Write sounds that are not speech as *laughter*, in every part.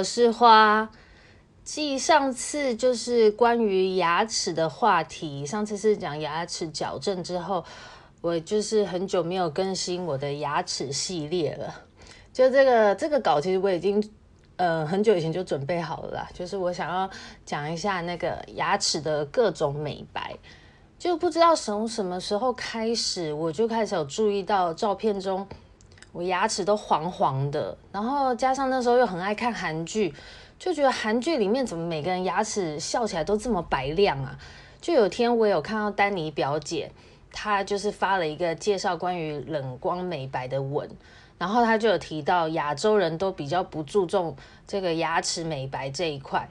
我是花。继上次就是关于牙齿的话题，上次是讲牙齿矫正之后，我就是很久没有更新我的牙齿系列了。就这个这个稿，其实我已经呃很久以前就准备好了啦。就是我想要讲一下那个牙齿的各种美白，就不知道从什么时候开始，我就开始有注意到照片中。我牙齿都黄黄的，然后加上那时候又很爱看韩剧，就觉得韩剧里面怎么每个人牙齿笑起来都这么白亮啊？就有天我有看到丹尼表姐，她就是发了一个介绍关于冷光美白的文，然后她就有提到亚洲人都比较不注重这个牙齿美白这一块，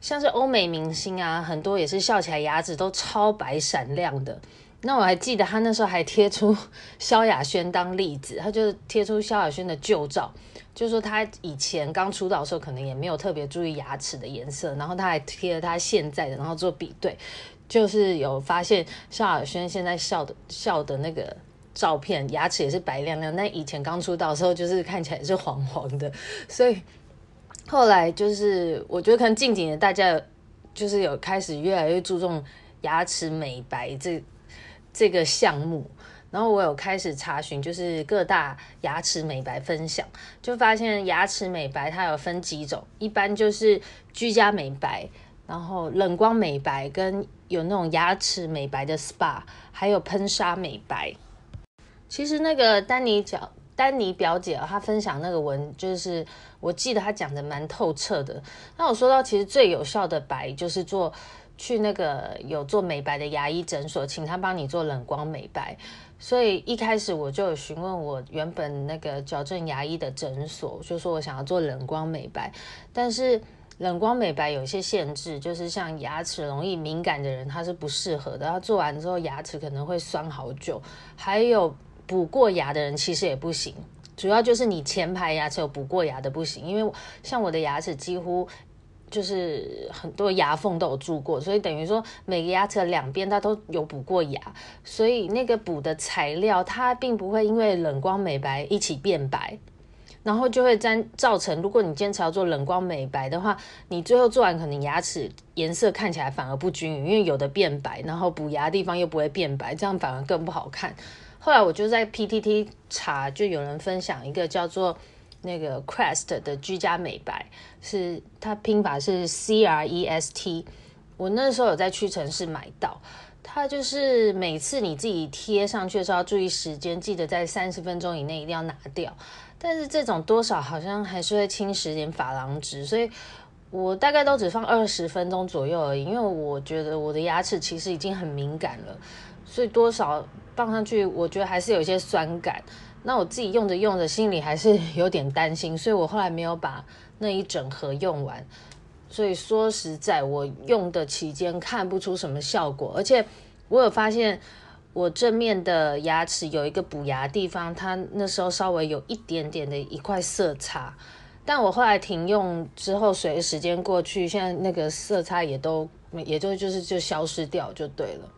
像是欧美明星啊，很多也是笑起来牙齿都超白闪亮的。那我还记得他那时候还贴出 *laughs* 萧亚轩当例子，他就贴出萧亚轩的旧照，就说他以前刚出道的时候可能也没有特别注意牙齿的颜色，然后他还贴了他现在的，然后做比对，就是有发现萧亚轩现在笑的笑的那个照片，牙齿也是白亮亮，但以前刚出道的时候就是看起来是黄黄的，所以后来就是我觉得可能近几年大家就是有开始越来越注重牙齿美白这。这个项目，然后我有开始查询，就是各大牙齿美白分享，就发现牙齿美白它有分几种，一般就是居家美白，然后冷光美白，跟有那种牙齿美白的 SPA，还有喷砂美白。其实那个丹尼表丹尼表姐她分享那个文，就是我记得她讲的蛮透彻的。那我说到，其实最有效的白就是做。去那个有做美白的牙医诊所，请他帮你做冷光美白。所以一开始我就有询问我原本那个矫正牙医的诊所，就说我想要做冷光美白，但是冷光美白有一些限制，就是像牙齿容易敏感的人，他是不适合的。他做完之后牙齿可能会酸好久，还有补过牙的人其实也不行。主要就是你前排牙齿有补过牙的不行，因为像我的牙齿几乎。就是很多牙缝都有蛀过，所以等于说每个牙齿两边它都有补过牙，所以那个补的材料它并不会因为冷光美白一起变白，然后就会造造成，如果你坚持要做冷光美白的话，你最后做完可能牙齿颜色看起来反而不均匀，因为有的变白，然后补牙的地方又不会变白，这样反而更不好看。后来我就在 PTT 查，就有人分享一个叫做。那个 Crest 的居家美白是它拼法是 C R E S T，我那时候有在屈臣氏买到，它就是每次你自己贴上去的时候要注意时间，记得在三十分钟以内一定要拿掉。但是这种多少好像还是会侵蚀点珐琅质，所以我大概都只放二十分钟左右而已，因为我觉得我的牙齿其实已经很敏感了，所以多少放上去，我觉得还是有一些酸感。那我自己用着用着，心里还是 *laughs* 有点担心，所以我后来没有把那一整盒用完。所以说实在，我用的期间看不出什么效果，而且我有发现我正面的牙齿有一个补牙地方，它那时候稍微有一点点的一块色差，但我后来停用之后，随着时间过去，现在那个色差也都也就就是就消失掉就对了。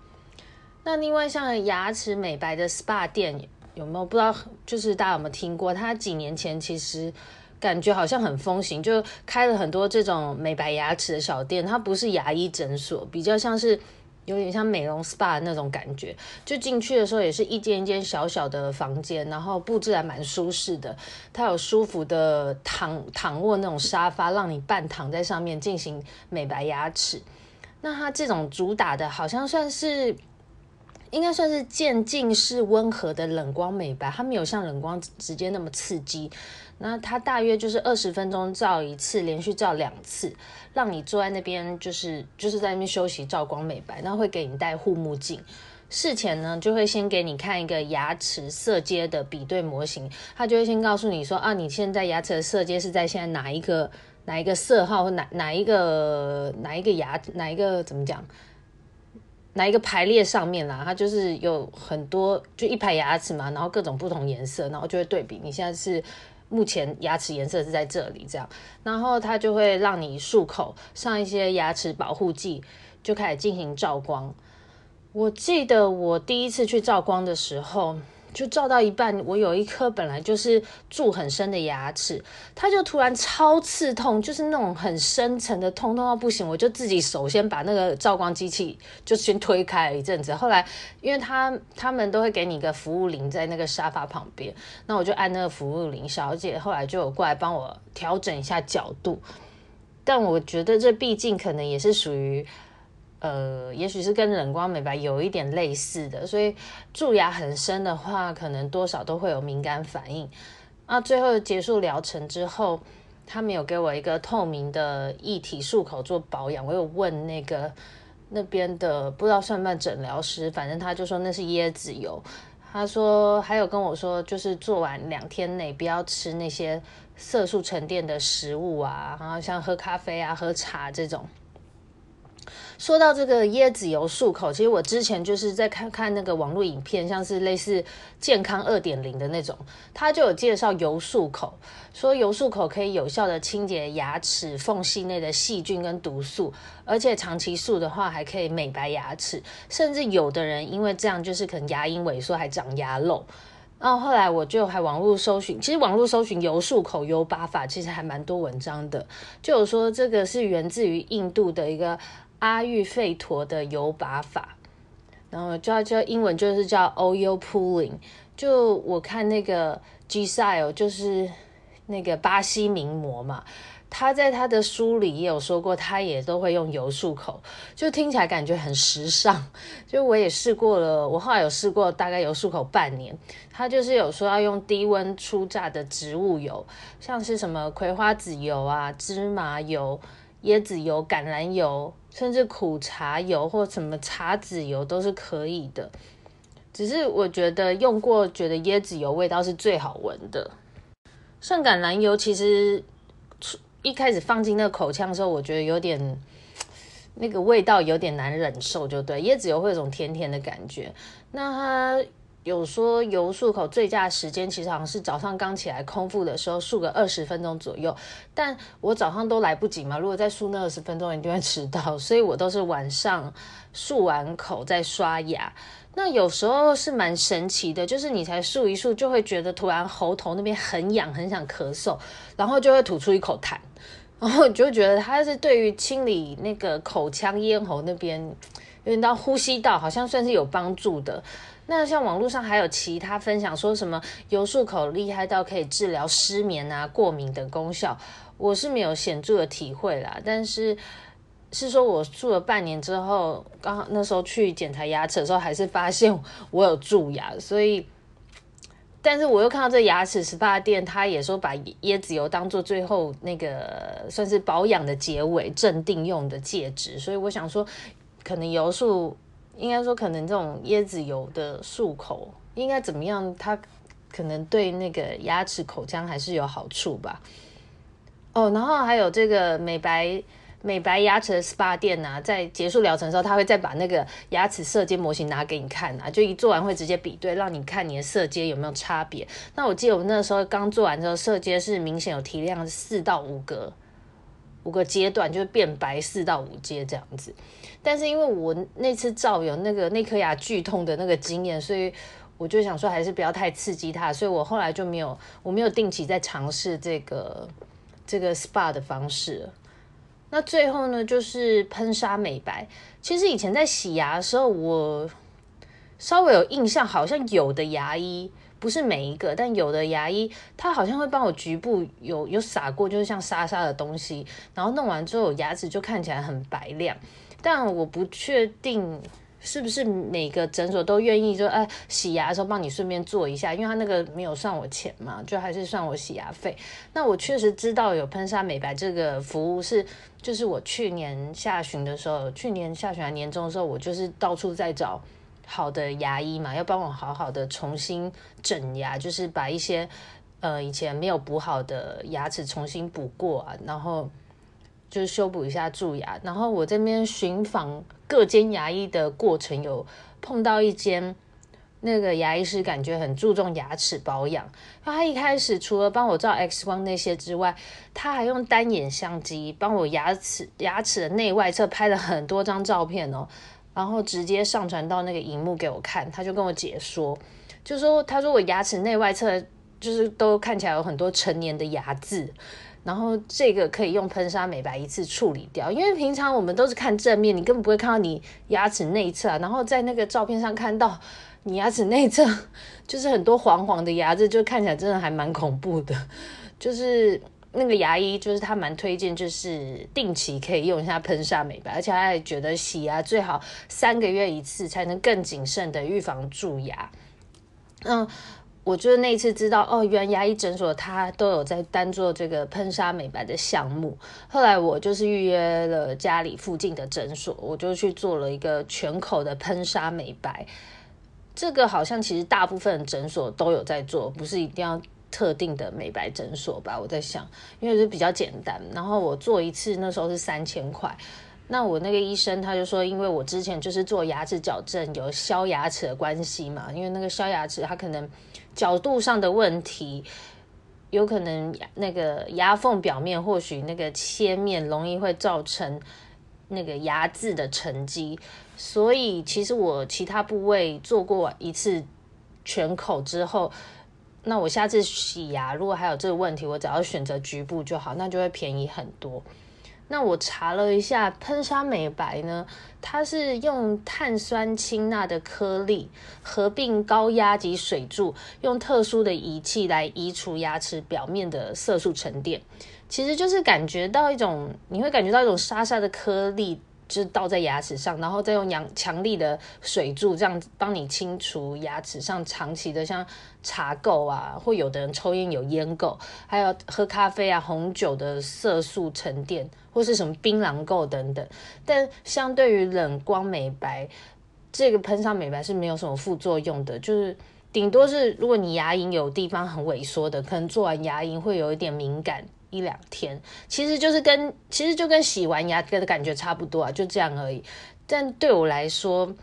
那另外像牙齿美白的 SPA 店。有没有不知道？就是大家有没有听过？他几年前其实感觉好像很风行，就开了很多这种美白牙齿的小店。它不是牙医诊所，比较像是有点像美容 SPA 那种感觉。就进去的时候也是一间一间小小的房间，然后布置还蛮舒适的。它有舒服的躺躺卧那种沙发，让你半躺在上面进行美白牙齿。那它这种主打的好像算是。应该算是渐进式温和的冷光美白，它没有像冷光直接那么刺激。那它大约就是二十分钟照一次，连续照两次，让你坐在那边就是就是在那边休息照光美白。然后会给你戴护目镜，事前呢就会先给你看一个牙齿色阶的比对模型，它就会先告诉你说啊，你现在牙齿的色阶是在现在哪一个哪一个色号或哪哪一个哪一个牙哪一个怎么讲？哪一个排列上面啦？它就是有很多，就一排牙齿嘛，然后各种不同颜色，然后就会对比。你现在是目前牙齿颜色是在这里，这样，然后它就会让你漱口，上一些牙齿保护剂，就开始进行照光。我记得我第一次去照光的时候。就照到一半，我有一颗本来就是蛀很深的牙齿，它就突然超刺痛，就是那种很深层的痛，痛到不行。我就自己首先把那个照光机器就先推开了一阵子。后来，因为他他们都会给你一个服务铃在那个沙发旁边，那我就按那个服务铃，小姐后来就有过来帮我调整一下角度。但我觉得这毕竟可能也是属于。呃，也许是跟冷光美白有一点类似的，所以蛀牙很深的话，可能多少都会有敏感反应。那最后结束疗程之后，他们有给我一个透明的液体漱口做保养。我有问那个那边的不知道算不算诊疗师，反正他就说那是椰子油。他说还有跟我说，就是做完两天内不要吃那些色素沉淀的食物啊，然后像喝咖啡啊、喝茶这种。说到这个椰子油漱口，其实我之前就是在看看那个网络影片，像是类似健康二点零的那种，他就有介绍油漱口，说油漱口可以有效的清洁牙齿缝隙内的细菌跟毒素，而且长期漱的话还可以美白牙齿，甚至有的人因为这样就是可能牙龈萎缩还长牙漏。然后后来我就还网络搜寻，其实网络搜寻油漱口油拔法其实还蛮多文章的，就有说这个是源自于印度的一个。阿育吠陀的油拔法，然后叫叫英文就是叫 oil pulling。就我看那个 Gisele 就是那个巴西名模嘛，他在他的书里也有说过，他也都会用油漱口，就听起来感觉很时尚。就我也试过了，我后来有试过，大概油漱口半年。他就是有说要用低温初榨的植物油，像是什么葵花籽油啊、芝麻油、椰子油、橄榄油。甚至苦茶油或什么茶籽油都是可以的，只是我觉得用过，觉得椰子油味道是最好闻的。像橄榄油，其实一开始放进那个口腔的时候，我觉得有点那个味道有点难忍受，就对。椰子油会有种甜甜的感觉，那它。有说油漱口最佳的时间，其实好像是早上刚起来空腹的时候漱个二十分钟左右，但我早上都来不及嘛，如果再漱那二十分钟，一定会迟到，所以我都是晚上漱完口再刷牙。那有时候是蛮神奇的，就是你才漱一漱，就会觉得突然喉头那边很痒，很想咳嗽，然后就会吐出一口痰，然后你就觉得它是对于清理那个口腔咽喉那边，有点到呼吸道，好像算是有帮助的。那像网络上还有其他分享，说什么油漱口厉害到可以治疗失眠啊、过敏等功效，我是没有显著的体会啦。但是是说我漱了半年之后，刚好那时候去检查牙齿的时候，还是发现我有蛀牙，所以，但是我又看到这牙齿 SPA 店，他也说把椰子油当做最后那个算是保养的结尾、镇定用的介质，所以我想说，可能油漱。应该说，可能这种椰子油的漱口应该怎么样？它可能对那个牙齿口腔还是有好处吧。哦，然后还有这个美白美白牙齿的 SPA 店啊，在结束疗程的时候，他会再把那个牙齿色阶模型拿给你看啊，就一做完会直接比对，让你看你的色阶有没有差别。那我记得我那时候刚做完之后，色阶是明显有提亮四到五个。五个阶段就是变白四到五阶这样子，但是因为我那次照有那个那颗牙剧痛的那个经验，所以我就想说还是不要太刺激它，所以我后来就没有我没有定期在尝试这个这个 SPA 的方式。那最后呢，就是喷砂美白。其实以前在洗牙的时候，我稍微有印象，好像有的牙医。不是每一个，但有的牙医他好像会帮我局部有有撒过，就是像沙沙的东西，然后弄完之后牙齿就看起来很白亮。但我不确定是不是每个诊所都愿意就哎洗牙的时候帮你顺便做一下？因为他那个没有算我钱嘛，就还是算我洗牙费。那我确实知道有喷砂美白这个服务是，就是我去年下旬的时候，去年下旬还年终的时候，我就是到处在找好的牙医嘛，要帮我好好的重新整牙，就是把一些呃以前没有补好的牙齿重新补过啊，然后。就是修补一下蛀牙，然后我这边寻访各间牙医的过程，有碰到一间那个牙医师，感觉很注重牙齿保养。他一开始除了帮我照 X 光那些之外，他还用单眼相机帮我牙齿牙齿的内外侧拍了很多张照片哦，然后直接上传到那个荧幕给我看。他就跟我解说，就说他说我牙齿内外侧就是都看起来有很多成年的牙渍。然后这个可以用喷砂美白一次处理掉，因为平常我们都是看正面，你根本不会看到你牙齿内侧啊。然后在那个照片上看到你牙齿内侧就是很多黄黄的牙渍，就看起来真的还蛮恐怖的。就是那个牙医，就是他蛮推荐，就是定期可以用一下喷砂美白，而且他还觉得洗牙最好三个月一次，才能更谨慎的预防蛀牙。嗯。我就是那一次知道哦，原来牙医诊所他都有在单做这个喷砂美白的项目。后来我就是预约了家里附近的诊所，我就去做了一个全口的喷砂美白。这个好像其实大部分诊所都有在做，不是一定要特定的美白诊所吧？我在想，因为是比较简单。然后我做一次那时候是三千块。那我那个医生他就说，因为我之前就是做牙齿矫正，有削牙齿的关系嘛，因为那个削牙齿它可能。角度上的问题，有可能那个牙缝表面或许那个切面容易会造成那个牙渍的沉积，所以其实我其他部位做过一次全口之后，那我下次洗牙如果还有这个问题，我只要选择局部就好，那就会便宜很多。那我查了一下，喷砂美白呢，它是用碳酸氢钠的颗粒合并高压及水柱，用特殊的仪器来移除牙齿表面的色素沉淀。其实就是感觉到一种，你会感觉到一种沙沙的颗粒。就是倒在牙齿上，然后再用强强力的水柱这样帮你清除牙齿上长期的像茶垢啊，或有的人抽烟有烟垢，还有喝咖啡啊、红酒的色素沉淀，或是什么槟榔垢等等。但相对于冷光美白，这个喷上美白是没有什么副作用的，就是顶多是如果你牙龈有地方很萎缩的，可能做完牙龈会有一点敏感。一两天，其实就是跟其实就跟洗完牙的感觉差不多啊，就这样而已。但对我来说，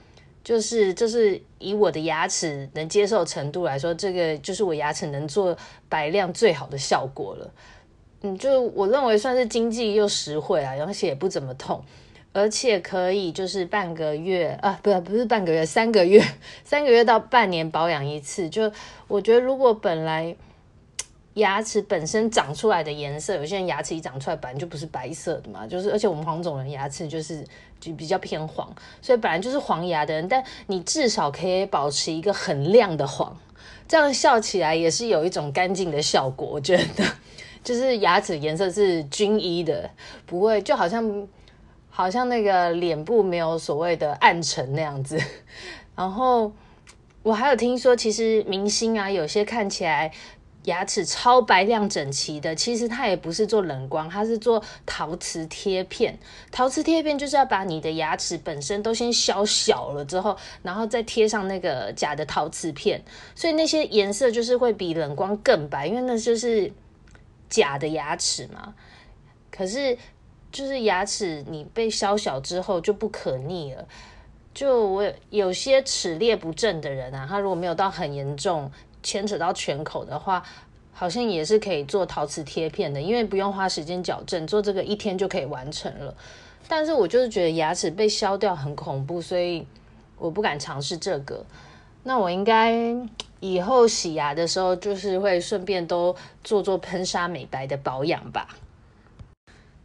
就是就是以我的牙齿能接受程度来说，这个就是我牙齿能做白亮最好的效果了。嗯，就我认为算是经济又实惠啊，而且也不怎么痛，而且可以就是半个月啊，不不是半个月，三个月，三个月到半年保养一次。就我觉得如果本来。牙齿本身长出来的颜色，有些人牙齿一长出来本来就不是白色的嘛，就是而且我们黄种人牙齿就是就比较偏黄，所以本来就是黄牙的人，但你至少可以保持一个很亮的黄，这样笑起来也是有一种干净的效果。我觉得 *laughs* 就是牙齿颜色是均一的，不会就好像好像那个脸部没有所谓的暗沉那样子。*laughs* 然后我还有听说，其实明星啊，有些看起来。牙齿超白亮整齐的，其实它也不是做冷光，它是做陶瓷贴片。陶瓷贴片就是要把你的牙齿本身都先削小了之后，然后再贴上那个假的陶瓷片，所以那些颜色就是会比冷光更白，因为那就是假的牙齿嘛。可是就是牙齿你被削小之后就不可逆了。就我有些齿列不正的人啊，他如果没有到很严重。牵扯到全口的话，好像也是可以做陶瓷贴片的，因为不用花时间矫正，做这个一天就可以完成了。但是我就是觉得牙齿被削掉很恐怖，所以我不敢尝试这个。那我应该以后洗牙的时候，就是会顺便都做做喷砂美白的保养吧。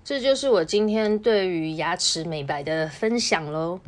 这就是我今天对于牙齿美白的分享喽。